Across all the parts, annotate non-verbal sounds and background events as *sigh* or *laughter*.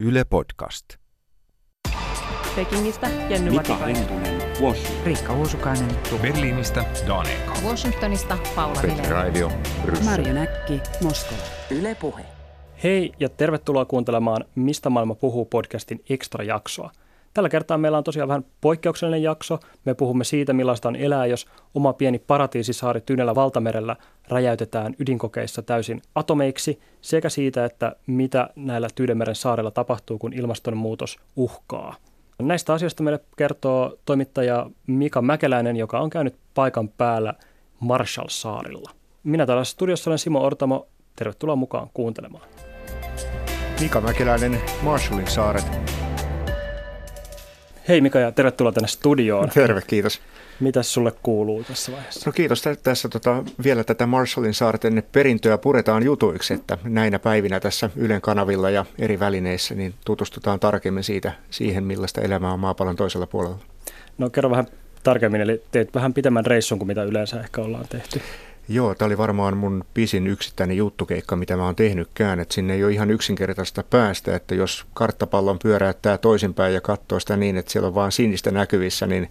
Yle Podcast. Pekingistä Jenny Mika. Hentunen, Washington. Riikka Uusukainen, Berliinistä Danica. Washingtonista Paula Petri. Raivio. Marjo Näkki, Moskova. Yle Puhe. Hei ja tervetuloa kuuntelemaan Mistä maailma puhuu podcastin extra-jaksoa. Tällä kertaa meillä on tosiaan vähän poikkeuksellinen jakso. Me puhumme siitä, millaista on elää, jos oma pieni paratiisisaari Tyynellä valtamerellä räjäytetään ydinkokeissa täysin atomeiksi, sekä siitä, että mitä näillä Tyynemeren saarella tapahtuu, kun ilmastonmuutos uhkaa. Näistä asioista meille kertoo toimittaja Mika Mäkeläinen, joka on käynyt paikan päällä Marshall-saarilla. Minä täällä studiossa olen Simo Ortamo. Tervetuloa mukaan kuuntelemaan. Mika Mäkeläinen, Marshallin saaret. Hei Mika ja tervetuloa tänne studioon. Terve, kiitos. Mitäs sulle kuuluu tässä vaiheessa? No kiitos. Tä- Tässä tota, vielä tätä Marshallin saarten perintöä puretaan jutuiksi, että näinä päivinä tässä Ylen kanavilla ja eri välineissä niin tutustutaan tarkemmin siitä, siihen, millaista elämää on maapallon toisella puolella. No kerro vähän tarkemmin, eli teit vähän pitemmän reissun kuin mitä yleensä ehkä ollaan tehty. Joo, tämä oli varmaan mun pisin yksittäinen juttukeikka, mitä mä oon tehnytkään. Et sinne ei ole ihan yksinkertaista päästä, että jos karttapallon pyöräyttää toisinpäin ja katsoo sitä niin, että siellä on vaan sinistä näkyvissä, niin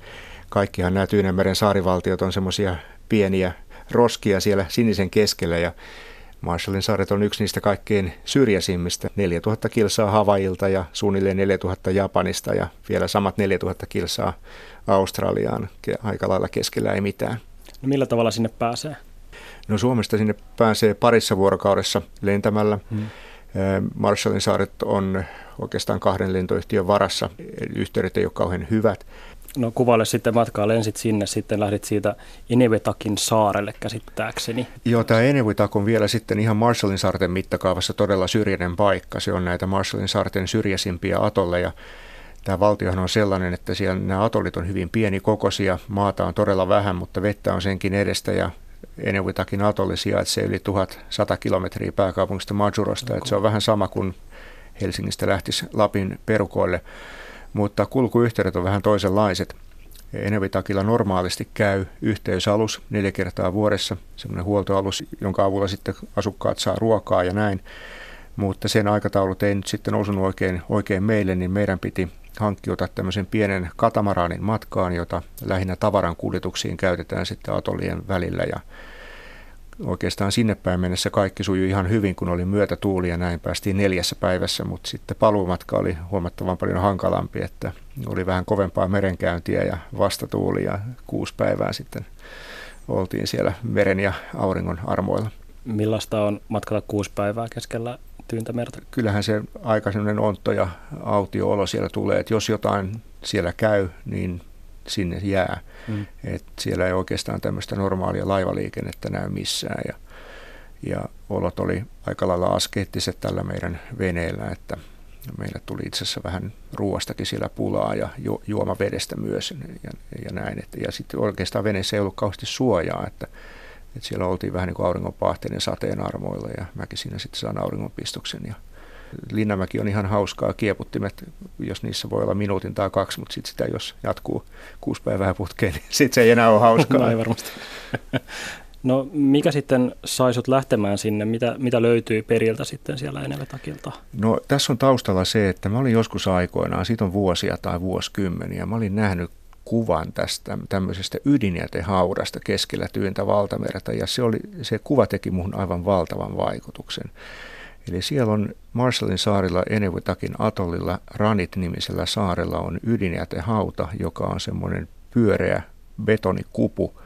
kaikkihan nämä Tyynemeren saarivaltiot on semmoisia pieniä roskia siellä sinisen keskellä ja Marshallin saaret on yksi niistä kaikkein syrjäisimmistä. 4000 kilsaa Havailta ja suunnilleen 4000 Japanista ja vielä samat 4000 kilsaa Australiaan. Aika lailla keskellä ei mitään. No millä tavalla sinne pääsee? No Suomesta sinne pääsee parissa vuorokaudessa lentämällä. Hmm. Marshallin saaret on oikeastaan kahden lentoyhtiön varassa. Yhteydet ei ole kauhean hyvät. No kuvaile sitten matkaa, lensit sinne, sitten lähdit siitä Inevetakin saarelle käsittääkseni. Joo, tämä Enewitak on vielä sitten ihan Marshallin saarten mittakaavassa todella syrjäinen paikka. Se on näitä Marshallin saarten syrjäisimpiä atolleja. Tämä valtiohan on sellainen, että siellä nämä atollit on hyvin pienikokoisia, maata on todella vähän, mutta vettä on senkin edestä ja Enewitakin atolli sijaitsee yli 1100 kilometriä pääkaupungista Majurosta, että se on vähän sama kuin Helsingistä lähtisi Lapin perukoille, mutta kulkuyhteydet on vähän toisenlaiset. Enevitakilla normaalisti käy yhteysalus neljä kertaa vuodessa, semmoinen huoltoalus, jonka avulla sitten asukkaat saa ruokaa ja näin. Mutta sen aikataulut ei nyt sitten osunut oikein, oikein meille, niin meidän piti hankkiuta tämmöisen pienen katamaraanin matkaan, jota lähinnä tavaran kuljetuksiin käytetään sitten atollien välillä. Ja oikeastaan sinne päin mennessä kaikki sujui ihan hyvin, kun oli myötätuuli ja näin päästiin neljässä päivässä, mutta sitten paluumatka oli huomattavan paljon hankalampi, että oli vähän kovempaa merenkäyntiä ja vastatuuli ja kuusi päivää sitten oltiin siellä meren ja auringon armoilla. Millaista on matkata kuusi päivää keskellä tyyntä merta? Kyllähän se aika sellainen ontto ja autio-olo siellä tulee, että jos jotain siellä käy, niin sinne jää. Mm. Et siellä ei oikeastaan tämmöistä normaalia laivaliikennettä näy missään ja, ja olot oli aika lailla askeettiset tällä meidän veneellä, että meille tuli itse asiassa vähän ruoastakin siellä pulaa ja ju, juomavedestä myös ja, ja näin. Et, ja sitten oikeastaan veneessä ei ollut kauheasti suojaa, että, että siellä oltiin vähän niin kuin auringonpahteiden sateen armoilla ja mäkin siinä sitten saan auringonpistuksen ja Linnanmäki on ihan hauskaa, kieputtimet, jos niissä voi olla minuutin tai kaksi, mutta sitten sitä jos jatkuu kuusi päivää putkeen, niin sitten se ei enää ole hauskaa. *laughs* No ei varmasti. No mikä sitten sai sut lähtemään sinne? Mitä, mitä löytyi periltä sitten siellä Enevetakilta? No tässä on taustalla se, että mä olin joskus aikoinaan, siitä on vuosia tai vuosikymmeniä, mä olin nähnyt kuvan tästä tämmöisestä ydinjätehaudasta keskellä tyyntä valtamerta ja se, oli, se kuva teki muhun aivan valtavan vaikutuksen. Eli siellä on Marshallin saarilla Enevitakin atollilla Ranit-nimisellä saarella on ydinjätehauta, joka on semmoinen pyöreä betonikupu,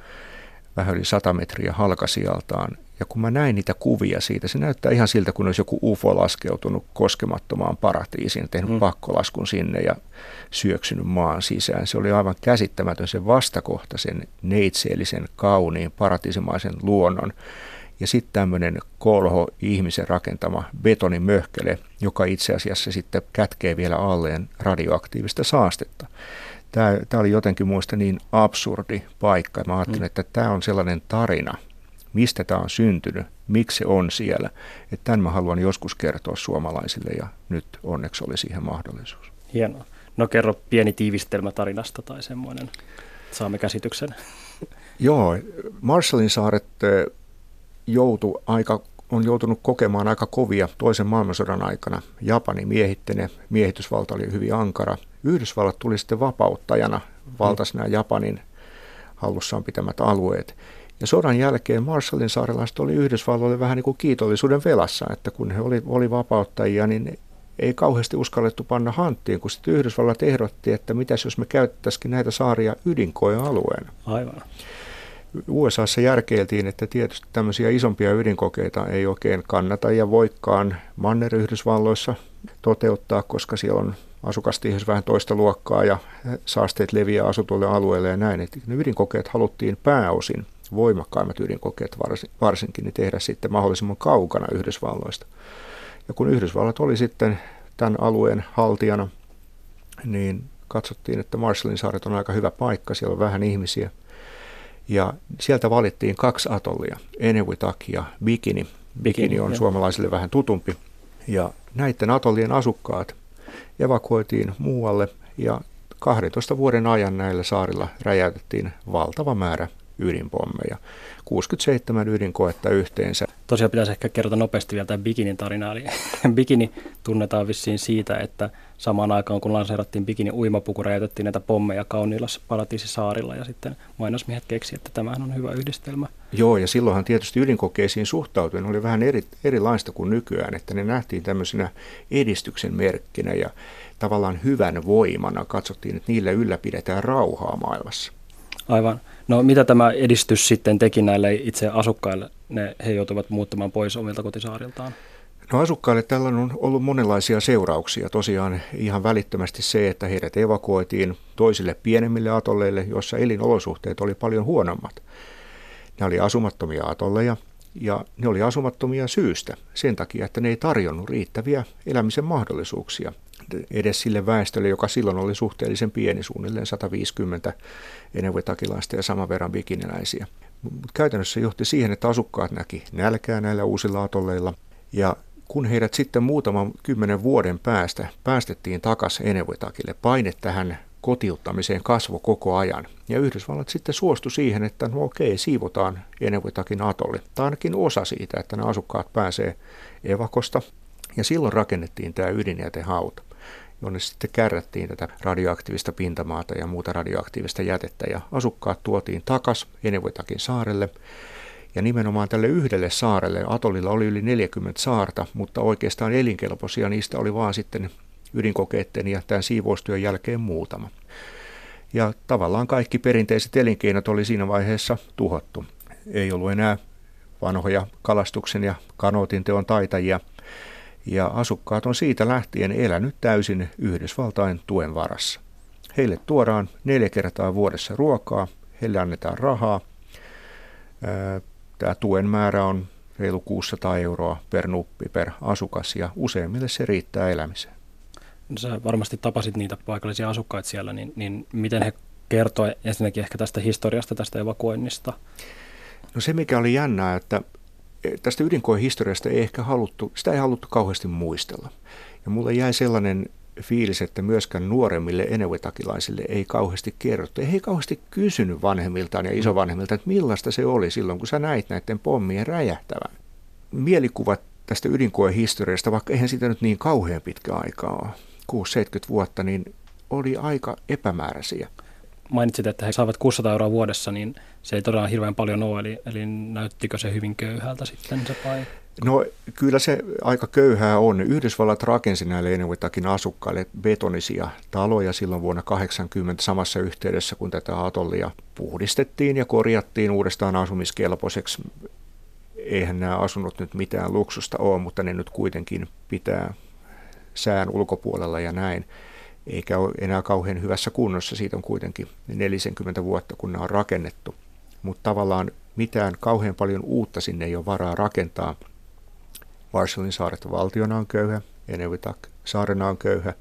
vähän yli 100 metriä halkasijaltaan. Ja kun mä näin niitä kuvia siitä, se näyttää ihan siltä, kun olisi joku UFO laskeutunut koskemattomaan paratiisiin, tehnyt mm. pakkolaskun sinne ja syöksynyt maan sisään. Se oli aivan käsittämätön se vastakohta, sen neitseellisen, kauniin, paratiisimaisen luonnon ja sitten tämmöinen kolho ihmisen rakentama betonimöhkele, joka itse asiassa sitten kätkee vielä alleen radioaktiivista saastetta. Tämä, tämä oli jotenkin muista niin absurdi paikka. Mä ajattelin, mm. että tämä on sellainen tarina, mistä tämä on syntynyt, miksi se on siellä. Että tämän mä haluan joskus kertoa suomalaisille ja nyt onneksi oli siihen mahdollisuus. Hienoa. No kerro pieni tiivistelmä tarinasta tai semmoinen, saamme käsityksen. *laughs* Joo, Marshallin saaret joutu aika on joutunut kokemaan aika kovia toisen maailmansodan aikana. Japani miehittene, miehitysvalta oli hyvin ankara. Yhdysvallat tuli sitten vapauttajana, valtasi nämä Japanin hallussaan pitämät alueet. Ja sodan jälkeen Marshallin saarelaiset oli Yhdysvalloille vähän niin kuin kiitollisuuden velassa, että kun he oli, oli vapauttajia, niin ei kauheasti uskallettu panna hanttiin, kun sitten Yhdysvallat ehdotti, että mitäs jos me käyttäisikin näitä saaria ydinkoealueena. Aivan. USAssa järkeiltiin, että tietysti tämmöisiä isompia ydinkokeita ei oikein kannata ja voikkaan Manner-Yhdysvalloissa toteuttaa, koska siellä on asukastiheys vähän toista luokkaa ja saasteet leviää asutuille alueille ja näin. Että ne ydinkokeet haluttiin pääosin, voimakkaimmat ydinkokeet varsinkin, niin tehdä sitten mahdollisimman kaukana Yhdysvalloista. Ja kun Yhdysvallat oli sitten tämän alueen haltijana, niin katsottiin, että Marshallin saaret on aika hyvä paikka, siellä on vähän ihmisiä. Ja sieltä valittiin kaksi atollia, Enewetak ja Bikini. Bikini on suomalaisille vähän tutumpi. Ja näiden atollien asukkaat evakuoitiin muualle ja 12 vuoden ajan näillä saarilla räjäytettiin valtava määrä ydinpommeja. 67 ydinkoetta yhteensä. Tosiaan pitäisi ehkä kertoa nopeasti vielä tämä Bikinin tarina. Eli *laughs* Bikini tunnetaan vissiin siitä, että samaan aikaan kun lanseerattiin Bikini uimapuku, räjäytettiin näitä pommeja kauniilla paratiisisaarilla ja sitten mainosmiehet keksi, että tämähän on hyvä yhdistelmä. Joo, ja silloinhan tietysti ydinkokeisiin suhtautuen oli vähän eri, erilaista kuin nykyään, että ne nähtiin tämmöisenä edistyksen merkkinä ja tavallaan hyvän voimana. Katsottiin, että niillä ylläpidetään rauhaa maailmassa. Aivan. No mitä tämä edistys sitten teki näille itse asukkaille? Ne, he joutuivat muuttamaan pois omilta kotisaariltaan. No asukkaille tällä on ollut monenlaisia seurauksia. Tosiaan ihan välittömästi se, että heidät evakuoitiin toisille pienemmille atolleille, joissa elinolosuhteet oli paljon huonommat. Ne oli asumattomia atolleja ja ne oli asumattomia syystä sen takia, että ne ei tarjonnut riittäviä elämisen mahdollisuuksia edes sille väestölle, joka silloin oli suhteellisen pieni, suunnilleen 150 enevetakilaista ja saman verran bikiniläisiä. Mutta käytännössä johti siihen, että asukkaat näki nälkää näillä uusilla atolleilla ja kun heidät sitten muutaman kymmenen vuoden päästä päästettiin takaisin Enevetakille, paine tähän kotiuttamiseen kasvo koko ajan. Ja Yhdysvallat sitten suostui siihen, että no okei, siivotaan Enevetakin atolle. Tai ainakin osa siitä, että nämä asukkaat pääsee evakosta. Ja silloin rakennettiin tämä ydinjätehauta jonne sitten kärrättiin tätä radioaktiivista pintamaata ja muuta radioaktiivista jätettä. Ja asukkaat tuotiin takas Enevetakin saarelle. Ja nimenomaan tälle yhdelle saarelle, Atollilla oli yli 40 saarta, mutta oikeastaan elinkelpoisia niistä oli vaan sitten ydinkokeiden ja tämän siivoustyön jälkeen muutama. Ja tavallaan kaikki perinteiset elinkeinot oli siinä vaiheessa tuhottu. Ei ollut enää vanhoja kalastuksen ja kanootin teon taitajia, ja asukkaat on siitä lähtien elänyt täysin Yhdysvaltain tuen varassa. Heille tuodaan neljä kertaa vuodessa ruokaa, heille annetaan rahaa. Tämä tuen määrä on reilu 600 euroa per nuppi per asukas ja useimmille se riittää elämiseen. No, sä varmasti tapasit niitä paikallisia asukkaita siellä, niin, niin miten he kertoi ensinnäkin ehkä tästä historiasta, tästä evakuoinnista? No se mikä oli jännää, että tästä ydinkoehistoriasta ei ehkä haluttu, sitä ei haluttu kauheasti muistella. Ja mulle jäi sellainen fiilis, että myöskään nuoremmille enevetakilaisille ei kauheasti kerrottu. Ei he kauheasti kysynyt vanhemmiltaan ja isovanhemmiltaan, että millaista se oli silloin, kun sä näit näiden pommien räjähtävän. Mielikuvat tästä ydinkoehistoriasta, vaikka eihän sitä nyt niin kauhean pitkä aikaa ole, 6-70 vuotta, niin oli aika epämääräisiä mainitsit, että he saavat 600 euroa vuodessa, niin se ei todella hirveän paljon ole, eli, eli näyttikö se hyvin köyhältä sitten se paikka? No kyllä se aika köyhää on. Yhdysvallat rakensi näille Enewettakin asukkaille betonisia taloja silloin vuonna 80 samassa yhteydessä, kun tätä atollia puhdistettiin ja korjattiin uudestaan asumiskelpoiseksi. Eihän nämä asunnot nyt mitään luksusta ole, mutta ne nyt kuitenkin pitää sään ulkopuolella ja näin eikä ole enää kauhean hyvässä kunnossa. Siitä on kuitenkin 40 vuotta, kun ne on rakennettu. Mutta tavallaan mitään kauhean paljon uutta sinne ei ole varaa rakentaa. Marshallin saaret valtiona on köyhä, Enevitak saarena on köyhä,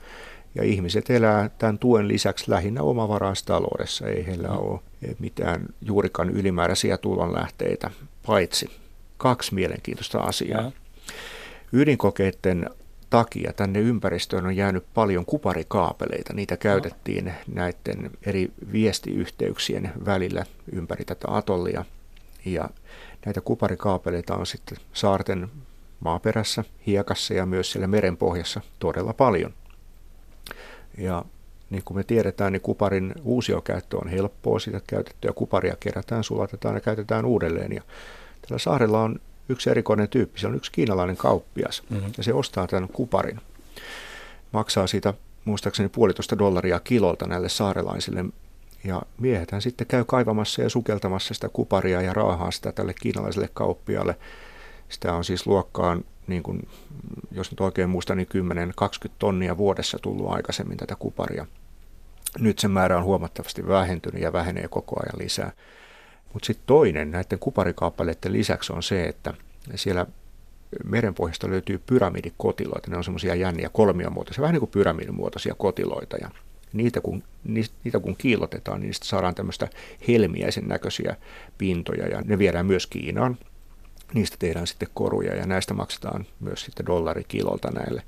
ja ihmiset elää tämän tuen lisäksi lähinnä omavaraistaloudessa. Ei heillä mm. ole mitään juurikaan ylimääräisiä tulonlähteitä, paitsi kaksi mielenkiintoista asiaa. Ydinkokeiden takia tänne ympäristöön on jäänyt paljon kuparikaapeleita. Niitä käytettiin näiden eri viestiyhteyksien välillä ympäri tätä atollia. Ja näitä kuparikaapeleita on sitten saarten maaperässä, hiekassa ja myös siellä merenpohjassa todella paljon. Ja niin kuin me tiedetään, niin kuparin uusiokäyttö on helppoa, sitä käytettyä kuparia kerätään, sulatetaan ja käytetään uudelleen. Ja tällä saarella on yksi erikoinen tyyppi, se on yksi kiinalainen kauppias mm-hmm. ja se ostaa tämän kuparin. Maksaa siitä muistaakseni puolitoista dollaria kilolta näille saarelaisille ja miehethän sitten käy kaivamassa ja sukeltamassa sitä kuparia ja raahaa sitä tälle kiinalaiselle kauppialle. Sitä on siis luokkaan, niin kuin, jos nyt oikein muistan, niin 10-20 tonnia vuodessa tullut aikaisemmin tätä kuparia. Nyt sen määrä on huomattavasti vähentynyt ja vähenee koko ajan lisää. Mutta sitten toinen näiden kuparikaapaleiden lisäksi on se, että siellä merenpohjasta löytyy pyramidikotiloita. Ne on semmoisia jänniä kolmiomuotoisia, vähän niin kuin pyramidimuotoisia kotiloita. Ja niitä kun, niitä kun kiilotetaan, niin niistä saadaan tämmöistä helmiäisen näköisiä pintoja ja ne viedään myös Kiinaan. Niistä tehdään sitten koruja ja näistä maksetaan myös sitten dollari kilolta näille,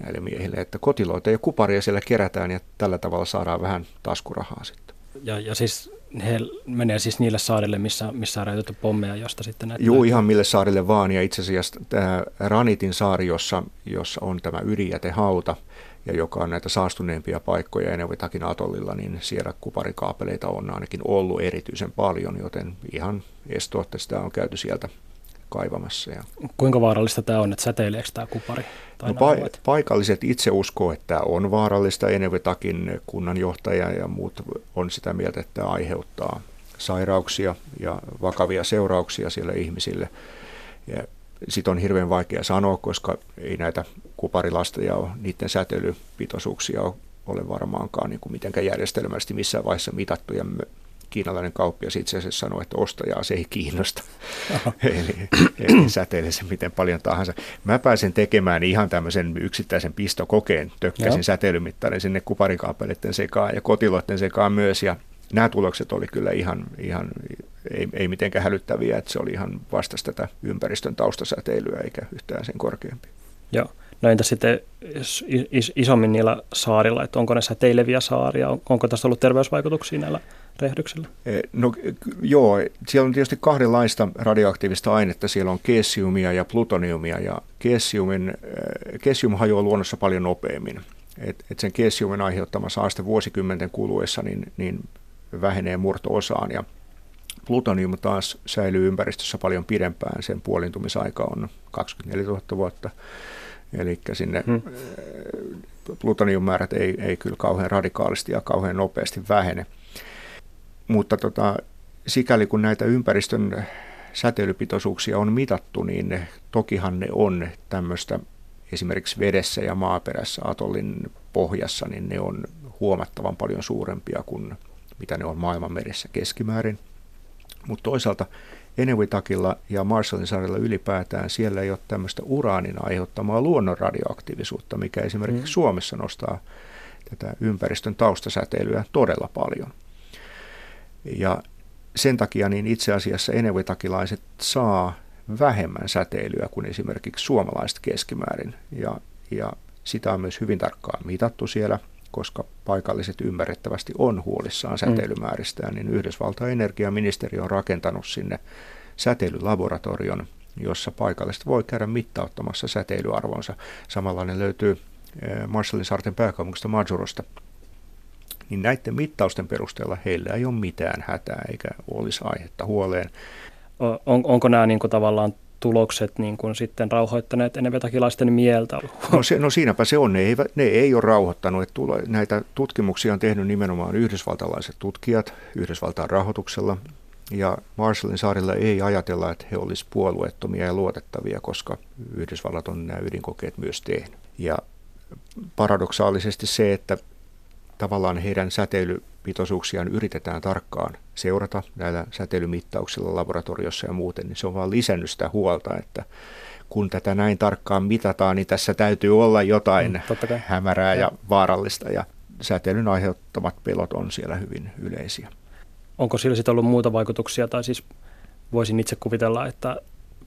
näille miehille. Että kotiloita ja kuparia siellä kerätään ja tällä tavalla saadaan vähän taskurahaa sitten. Ja, ja siis he menee siis niille saarille, missä, missä on räjäytetty pommeja, josta sitten näitä... Joo, ihan mille saarille vaan. Ja itse asiassa tämä Ranitin saari, jossa, jossa on tämä ydinjätehauta, ja joka on näitä saastuneempia paikkoja Enevitakin atollilla, niin siellä kuparikaapeleita on ainakin ollut erityisen paljon, joten ihan estoatte sitä on käyty sieltä kaivamassa. Ja Kuinka vaarallista tämä on, että säteileekö tämä kupari? Tai no, pa- paikalliset itse uskoo, että tämä on vaarallista. Enevetakin kunnanjohtaja ja muut on sitä mieltä, että tämä aiheuttaa sairauksia ja vakavia seurauksia siellä ihmisille. Ja sitten on hirveän vaikea sanoa, koska ei näitä kuparilasteja ole, niiden säteilypitoisuuksia ole varmaankaan niin kuin mitenkään järjestelmällisesti missään vaiheessa mitattu. Ja kiinalainen kauppias itse asiassa sanoi, että ostajaa se ei kiinnosta. *laughs* eli, eli säteilee se miten paljon tahansa. Mä pääsen tekemään ihan tämmöisen yksittäisen pistokokeen, tökkäsin säteilymittarin sinne kuparikaapeleiden sekaan ja kotiloiden sekaan myös. Ja nämä tulokset oli kyllä ihan, ihan ei, ei mitenkään hälyttäviä, että se oli ihan vastasta tätä ympäristön taustasäteilyä eikä yhtään sen korkeampi. Joo. No entä sitten isommin niillä saarilla, että onko ne säteileviä saaria, onko tässä ollut terveysvaikutuksia näillä rehdyksellä? E, no joo, siellä on tietysti kahdenlaista radioaktiivista ainetta. Siellä on kesiumia ja plutoniumia ja kesiumin, e, kesium hajoaa luonnossa paljon nopeammin. Et, et sen kesiumin aiheuttama saaste vuosikymmenten kuluessa niin, niin vähenee murto-osaan ja plutonium taas säilyy ympäristössä paljon pidempään. Sen puolintumisaika on 24 000 vuotta. Eli sinne hmm. plutoniummäärät ei, ei kyllä kauhean radikaalisti ja kauhean nopeasti vähene. Mutta tota, sikäli kun näitä ympäristön säteilypitoisuuksia on mitattu, niin tokihan ne on tämmöistä esimerkiksi vedessä ja maaperässä atollin pohjassa, niin ne on huomattavan paljon suurempia kuin mitä ne on maailmanmerissä keskimäärin. Mutta toisaalta Enewitakilla ja Marshallin saarella ylipäätään siellä ei ole tämmöistä uraanin aiheuttamaa luonnon radioaktiivisuutta, mikä esimerkiksi mm. Suomessa nostaa tätä ympäristön taustasäteilyä todella paljon. Ja sen takia niin itse asiassa enevitakilaiset saa vähemmän säteilyä kuin esimerkiksi suomalaiset keskimäärin. Ja, ja sitä on myös hyvin tarkkaan mitattu siellä, koska paikalliset ymmärrettävästi on huolissaan mm. säteilymääristä, niin Yhdysvaltain energiaministeri on rakentanut sinne säteilylaboratorion, jossa paikalliset voi käydä mittauttamassa säteilyarvonsa. Samanlainen löytyy eh, Marshallin saarten pääkaupungista Majurosta, niin näiden mittausten perusteella heillä ei ole mitään hätää eikä olisi aihetta huoleen. On, onko nämä niin kuin tavallaan tulokset niin kuin sitten rauhoittaneet enevetakilaisten mieltä? No, se, no siinäpä se on. Ne ei, ne ei ole rauhoittanut. Että tule, näitä tutkimuksia on tehnyt nimenomaan yhdysvaltalaiset tutkijat Yhdysvaltain rahoituksella. Ja Marshallin saarilla ei ajatella, että he olisivat puolueettomia ja luotettavia, koska Yhdysvallat on nämä ydinkokeet myös tehnyt. Ja paradoksaalisesti se, että tavallaan heidän säteilypitoisuuksiaan yritetään tarkkaan seurata näillä säteilymittauksilla laboratoriossa ja muuten, niin se on vaan lisännyt sitä huolta, että kun tätä näin tarkkaan mitataan, niin tässä täytyy olla jotain mm, hämärää ja vaarallista ja säteilyn aiheuttamat pelot on siellä hyvin yleisiä. Onko sillä sitten ollut muuta vaikutuksia tai siis voisin itse kuvitella, että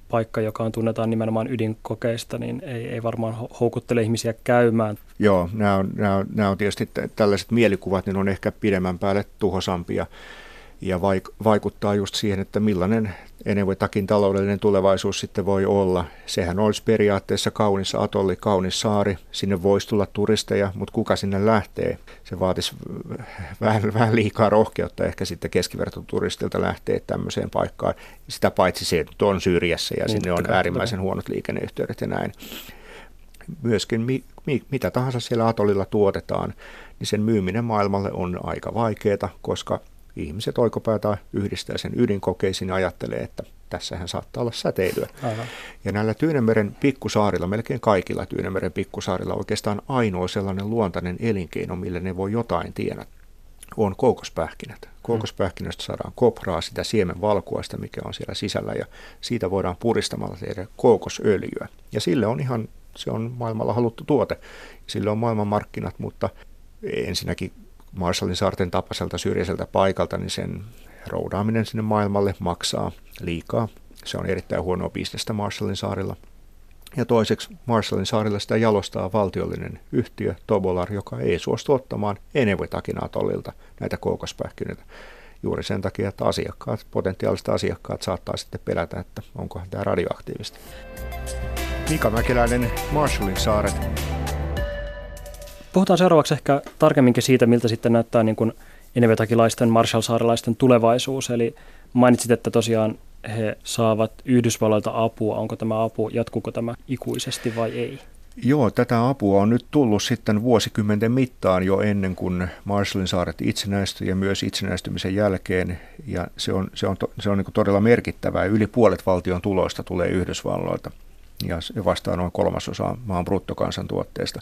paikka, joka on tunnetaan nimenomaan ydinkokeista, niin ei, ei varmaan houkuttele ihmisiä käymään. Joo, nämä on, nämä on, nämä on tietysti tällaiset mielikuvat, niin on ehkä pidemmän päälle tuhosampia. Ja vaikuttaa just siihen, että millainen Enevotakin taloudellinen tulevaisuus sitten voi olla. Sehän olisi periaatteessa kaunis atolli, kaunis saari. Sinne voisi tulla turisteja, mutta kuka sinne lähtee? Se vaatisi vähän, vähän liikaa rohkeutta ehkä sitten keskivertoturistilta lähteä tämmöiseen paikkaan. Sitä paitsi se, että on syrjässä ja sinne on äärimmäisen huonot liikenneyhteydet ja näin. Myöskin mi, mi, mitä tahansa siellä atollilla tuotetaan, niin sen myyminen maailmalle on aika vaikeaa, koska ihmiset oikopäätä yhdistää sen ydinkokeisiin ja ajattelee, että tässähän saattaa olla säteilyä. Aivan. Ja näillä Tyynemeren pikkusaarilla, melkein kaikilla Tyynemeren pikkusaarilla oikeastaan ainoa sellainen luontainen elinkeino, millä ne voi jotain tienata, on koukospähkinät. Koukospähkinöistä saadaan kopraa, sitä siemenvalkuaista, mikä on siellä sisällä, ja siitä voidaan puristamalla tehdä koukosöljyä. Ja sille on ihan, se on maailmalla haluttu tuote, sille on maailmanmarkkinat, mutta ensinnäkin Marshallin saarten tapaiselta syrjäiseltä paikalta, niin sen roudaaminen sinne maailmalle maksaa liikaa. Se on erittäin huonoa bisnestä Marshallin saarilla. Ja toiseksi Marshallin saarilla sitä jalostaa valtiollinen yhtiö Tobolar, joka ei suostu ottamaan Enevetakin atollilta näitä koukospähkinöitä. Juuri sen takia, että asiakkaat, potentiaaliset asiakkaat saattaa sitten pelätä, että onko tämä radioaktiivista. Mika Mäkeläinen, Marshallin saaret, Puhutaan seuraavaksi ehkä tarkemminkin siitä, miltä sitten näyttää niin kuin Enevetakilaisten, Marshall-saarelaisten tulevaisuus. Eli mainitsit, että tosiaan he saavat Yhdysvalloilta apua. Onko tämä apu, jatkuuko tämä ikuisesti vai ei? Joo, tätä apua on nyt tullut sitten vuosikymmenten mittaan jo ennen kuin Marshallin saaret itsenäistyi ja myös itsenäistymisen jälkeen. Ja se on, se on, se on niin todella merkittävää. Yli puolet valtion tuloista tulee Yhdysvalloilta ja vastaa noin kolmasosa maan bruttokansantuotteesta.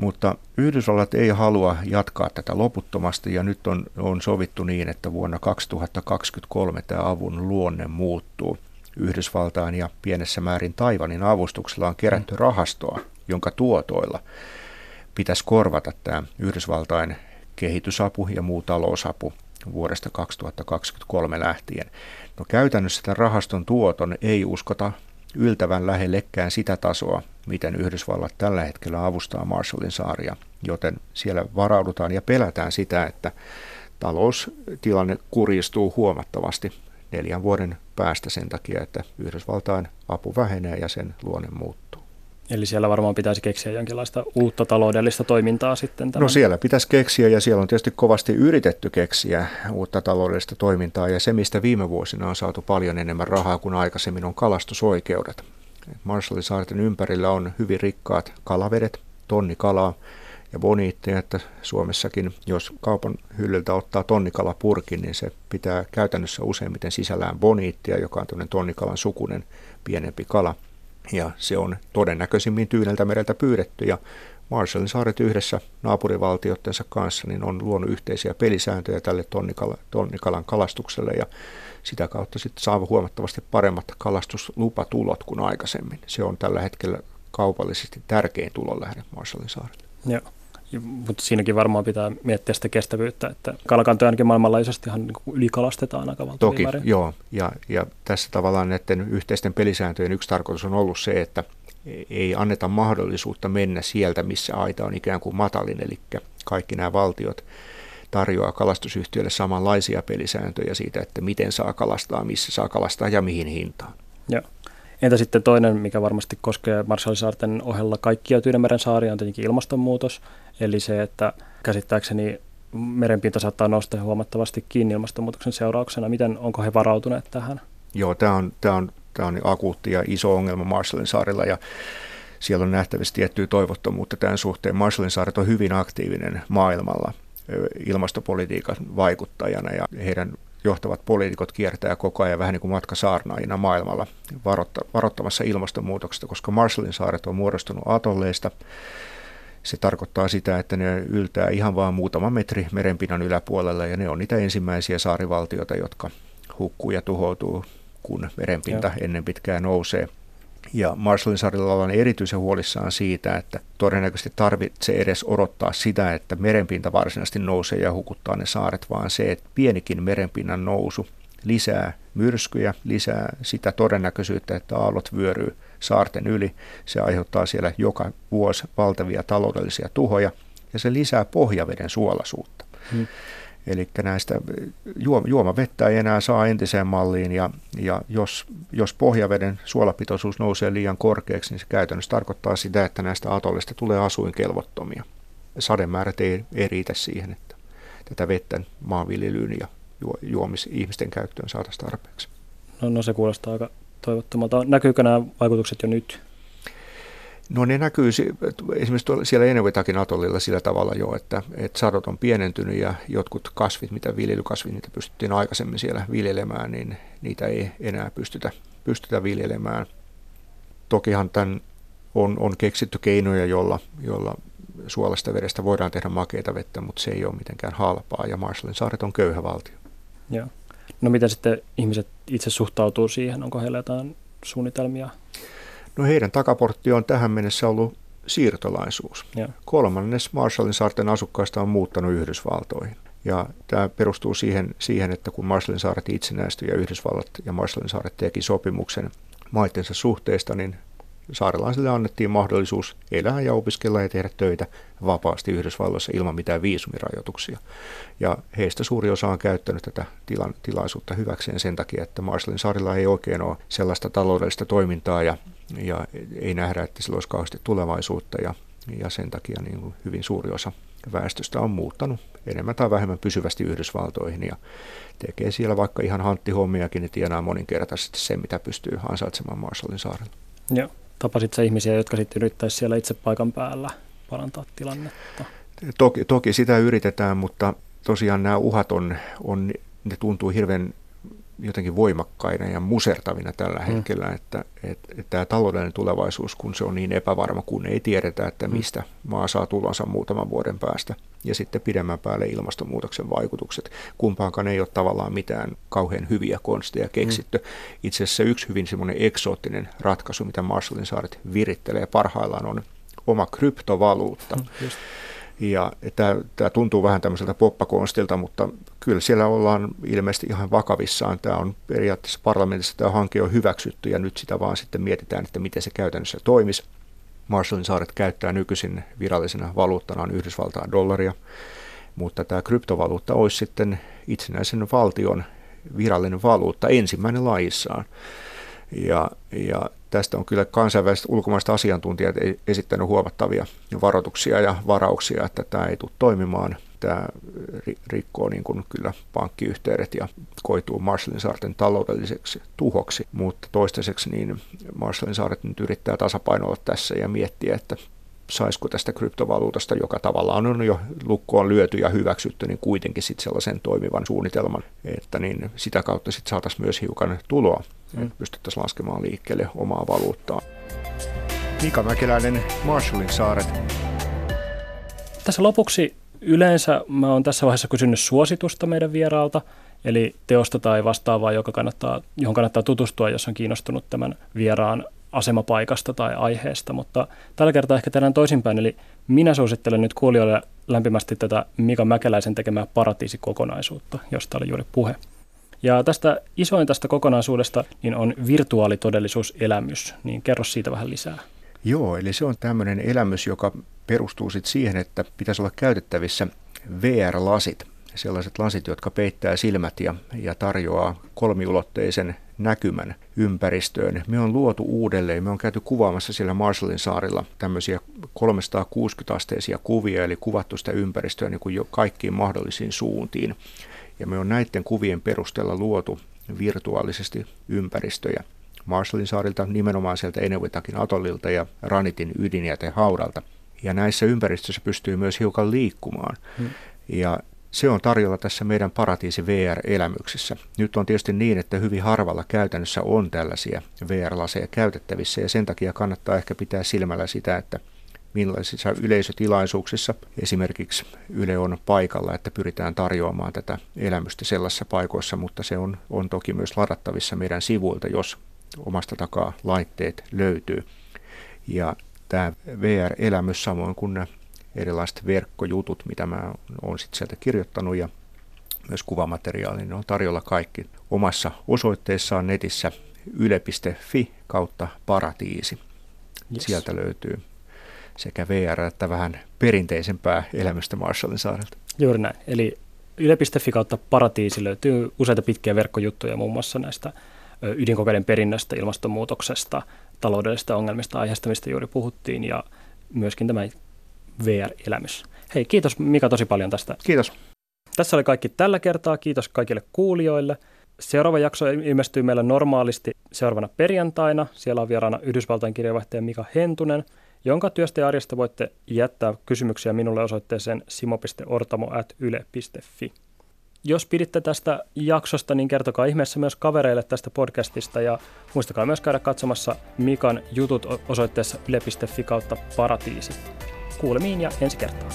Mutta Yhdysvallat ei halua jatkaa tätä loputtomasti ja nyt on, on sovittu niin, että vuonna 2023 tämä avun luonne muuttuu. Yhdysvaltain ja pienessä määrin Taivanin avustuksella on kerätty rahastoa, jonka tuotoilla pitäisi korvata tämä Yhdysvaltain kehitysapu ja muu talousapu vuodesta 2023 lähtien. No käytännössä tämän rahaston tuoton ei uskota yltävän lähellekään sitä tasoa, miten Yhdysvallat tällä hetkellä avustaa Marshallin saaria, joten siellä varaudutaan ja pelätään sitä, että taloustilanne kurjistuu huomattavasti neljän vuoden päästä sen takia, että Yhdysvaltain apu vähenee ja sen luonne muuttuu. Eli siellä varmaan pitäisi keksiä jonkinlaista uutta taloudellista toimintaa sitten? Tämän. No siellä pitäisi keksiä ja siellä on tietysti kovasti yritetty keksiä uutta taloudellista toimintaa ja se, mistä viime vuosina on saatu paljon enemmän rahaa kuin aikaisemmin, on kalastusoikeudet. Marshallin saarten ympärillä on hyvin rikkaat kalavedet, tonni kalaa ja boniitteja, että Suomessakin, jos kaupan hyllyltä ottaa tonnikalapurkin, niin se pitää käytännössä useimmiten sisällään boniittia, joka on tämmöinen tonnikalan sukunen pienempi kala. Ja se on todennäköisimmin Tyyneltä mereltä pyydetty ja Marshallin saaret yhdessä naapurivaltioittensa kanssa niin on luonut yhteisiä pelisääntöjä tälle tonnikala, tonnikalan kalastukselle ja sitä kautta sitten saa huomattavasti paremmat kalastuslupatulot kuin aikaisemmin. Se on tällä hetkellä kaupallisesti tärkein tulonlähde Marshallin saarelle. Joo. Mutta siinäkin varmaan pitää miettiä sitä kestävyyttä, että kalakantoja ainakin maailmanlaajuisestihan niin ylikalastetaan aika Toki, määrin. joo. Ja, ja tässä tavallaan näiden yhteisten pelisääntöjen yksi tarkoitus on ollut se, että ei anneta mahdollisuutta mennä sieltä, missä aita on ikään kuin matalin, eli kaikki nämä valtiot tarjoaa kalastusyhtiöille samanlaisia pelisääntöjä siitä, että miten saa kalastaa, missä saa kalastaa ja mihin hintaan. Joo. Entä sitten toinen, mikä varmasti koskee Marshallisaarten ohella kaikkia Tyynemeren saaria, on tietenkin ilmastonmuutos. Eli se, että käsittääkseni merenpinta saattaa nousta huomattavasti kiinni ilmastonmuutoksen seurauksena. Miten, onko he varautuneet tähän? Joo, tämä on, tämä on, tämä on akuutti ja iso ongelma Marshallin saarilla ja siellä on nähtävästi tiettyä toivottomuutta tämän suhteen. Marshallin saaret on hyvin aktiivinen maailmalla ilmastopolitiikan vaikuttajana ja heidän johtavat poliitikot kiertää koko ajan vähän niin kuin matkasaarnaajina maailmalla varoittamassa ilmastonmuutoksesta, koska Marshallin saaret on muodostunut atolleista. Se tarkoittaa sitä, että ne yltää ihan vain muutama metri merenpinnan yläpuolella ja ne on niitä ensimmäisiä saarivaltioita, jotka hukkuu ja tuhoutuu, kun merenpinta Joo. ennen pitkään nousee – ja Marshallin saarilla ollaan erityisen huolissaan siitä, että todennäköisesti tarvitsee edes odottaa sitä, että merenpinta varsinaisesti nousee ja hukuttaa ne saaret, vaan se, että pienikin merenpinnan nousu lisää myrskyjä, lisää sitä todennäköisyyttä, että aallot vyöryy saarten yli. Se aiheuttaa siellä joka vuosi valtavia taloudellisia tuhoja ja se lisää pohjaveden suolaisuutta. Hmm. Eli näistä juomavettä ei enää saa entiseen malliin ja, ja jos, jos pohjaveden suolapitoisuus nousee liian korkeaksi, niin se käytännössä tarkoittaa sitä, että näistä atollista tulee asuinkelvottomia. Sademäärät ei, ei riitä siihen, että tätä vettä maanviljelyyn ja juomis ihmisten käyttöön saataisiin tarpeeksi. No, no se kuulostaa aika toivottomalta. Näkyykö nämä vaikutukset jo nyt? No ne näkyy esimerkiksi siellä Enevitakin atollilla sillä tavalla jo, että, että sadot on pienentynyt ja jotkut kasvit, mitä viljelykasvit, niitä pystyttiin aikaisemmin siellä viljelemään, niin niitä ei enää pystytä, pystytä viljelemään. Tokihan tämän on, on keksitty keinoja, jolla, jolla suolasta vedestä voidaan tehdä makeita vettä, mutta se ei ole mitenkään halpaa ja Marshallin saaret on köyhä valtio. Joo. No miten sitten ihmiset itse suhtautuu siihen? Onko heillä jotain suunnitelmia No heidän takaportti on tähän mennessä ollut siirtolaisuus. Ja. Kolmannes Marshallin saarten asukkaista on muuttanut Yhdysvaltoihin. Ja tämä perustuu siihen, siihen, että kun Marshallin saaret itsenäistyi ja Yhdysvallat ja Marshallin saaret teki sopimuksen maittensa suhteesta, niin saarelaisille annettiin mahdollisuus elää ja opiskella ja tehdä töitä vapaasti Yhdysvalloissa ilman mitään viisumirajoituksia. Ja heistä suuri osa on käyttänyt tätä tila- tilaisuutta hyväkseen sen takia, että Marshallin saarilla ei oikein ole sellaista taloudellista toimintaa ja, ja ei nähdä, että sillä olisi kauheasti tulevaisuutta ja, ja sen takia niin hyvin suuri osa väestöstä on muuttanut enemmän tai vähemmän pysyvästi Yhdysvaltoihin ja tekee siellä vaikka ihan hanttihommiakin, niin tienaa moninkertaisesti sen, mitä pystyy ansaitsemaan Marshallin saarella. Joo. Tapasit sä ihmisiä, jotka sitten yrittäisi siellä itse paikan päällä parantaa tilannetta? Toki, toki sitä yritetään, mutta tosiaan nämä uhat on, on ne tuntuu hirveän jotenkin voimakkaina ja musertavina tällä mm. hetkellä, että, että, että tämä taloudellinen tulevaisuus, kun se on niin epävarma, kun ei tiedetä, että mm. mistä maa saa tulonsa muutaman vuoden päästä, ja sitten pidemmän päälle ilmastonmuutoksen vaikutukset. Kumpaankaan ei ole tavallaan mitään kauhean hyviä konsteja keksitty. Mm. Itse asiassa yksi hyvin semmoinen eksoottinen ratkaisu, mitä Marshallin saaret virittelee parhaillaan, on oma kryptovaluutta. Mm, just. Ja tämä tuntuu vähän tämmöiseltä poppakonstilta, mutta kyllä siellä ollaan ilmeisesti ihan vakavissaan. Tämä on periaatteessa parlamentissa tämä hanke on hyväksytty ja nyt sitä vaan sitten mietitään, että miten se käytännössä toimisi. Marshallin saaret käyttää nykyisin virallisena valuuttanaan Yhdysvaltain dollaria, mutta tämä kryptovaluutta olisi sitten itsenäisen valtion virallinen valuutta ensimmäinen lajissaan. Ja, ja tästä on kyllä kansainväliset ulkomaiset asiantuntijat esittänyt huomattavia varoituksia ja varauksia, että tämä ei tule toimimaan. Tämä rikkoo niin kuin kyllä pankkiyhteydet ja koituu Marshallin saarten taloudelliseksi tuhoksi, mutta toistaiseksi niin Marshallin saaret nyt yrittää tasapainoilla tässä ja miettiä, että saisiko tästä kryptovaluutasta, joka tavallaan on jo lukkoon lyöty ja hyväksytty, niin kuitenkin sitten sellaisen toimivan suunnitelman, että niin sitä kautta sitten saataisiin myös hiukan tuloa, mm. että pystyttäisiin laskemaan liikkeelle omaa valuuttaa. Mika Mäkeläinen, Marshallin saaret. Tässä lopuksi yleensä mä oon tässä vaiheessa kysynyt suositusta meidän vieraalta, eli teosta tai vastaavaa, joka kannattaa, johon kannattaa tutustua, jos on kiinnostunut tämän vieraan asemapaikasta tai aiheesta, mutta tällä kertaa ehkä tehdään toisinpäin, eli minä suosittelen nyt kuulijoille lämpimästi tätä Mika Mäkeläisen tekemää paratiisikokonaisuutta, josta oli juuri puhe. Ja tästä isoin tästä kokonaisuudesta niin on virtuaalitodellisuuselämys, niin kerro siitä vähän lisää. Joo, eli se on tämmöinen elämys, joka perustuu sitten siihen, että pitäisi olla käytettävissä VR-lasit, sellaiset lasit, jotka peittää silmät ja, ja tarjoaa kolmiulotteisen näkymän ympäristöön. Me on luotu uudelleen, me on käyty kuvaamassa siellä Marshallin saarilla tämmöisiä 360-asteisia kuvia, eli kuvattu sitä ympäristöä niin kuin jo kaikkiin mahdollisiin suuntiin. Ja me on näiden kuvien perusteella luotu virtuaalisesti ympäristöjä. Marshallin saarilta nimenomaan sieltä Enevitakin atollilta ja Ranitin ydinjätehaudalta. Ja näissä ympäristöissä pystyy myös hiukan liikkumaan. Hmm. Ja se on tarjolla tässä meidän Paratiisi VR-elämyksissä. Nyt on tietysti niin, että hyvin harvalla käytännössä on tällaisia VR-laseja käytettävissä ja sen takia kannattaa ehkä pitää silmällä sitä, että millaisissa yleisötilaisuuksissa esimerkiksi Yle on paikalla, että pyritään tarjoamaan tätä elämystä sellaisissa paikoissa, mutta se on, on toki myös ladattavissa meidän sivuilta, jos omasta takaa laitteet löytyy. Ja tämä VR-elämys samoin kuin erilaiset verkkojutut, mitä mä oon sitten sieltä kirjoittanut ja myös kuvamateriaali, ne on tarjolla kaikki omassa osoitteessaan netissä yle.fi kautta paratiisi. Yes. Sieltä löytyy sekä VR että vähän perinteisempää elämystä Marshallin saarelta. Juuri näin. Eli Yle.fi kautta Paratiisi löytyy useita pitkiä verkkojuttuja muun muassa näistä ydinkokeiden perinnöstä, ilmastonmuutoksesta, taloudellisista ongelmista, aiheesta, mistä juuri puhuttiin, ja myöskin tämä VR-elämys. Hei, kiitos Mika tosi paljon tästä. Kiitos. Tässä oli kaikki tällä kertaa. Kiitos kaikille kuulijoille. Seuraava jakso ilmestyy meillä normaalisti seuraavana perjantaina. Siellä on vieraana Yhdysvaltain kirjavaihtaja Mika Hentunen, jonka työstä ja arjesta voitte jättää kysymyksiä minulle osoitteeseen simo.ortamo.yle.fi. Jos piditte tästä jaksosta, niin kertokaa ihmeessä myös kavereille tästä podcastista ja muistakaa myös käydä katsomassa Mikan jutut osoitteessa yle.fi kautta paratiisi kuulemiin ja ensi kertaan.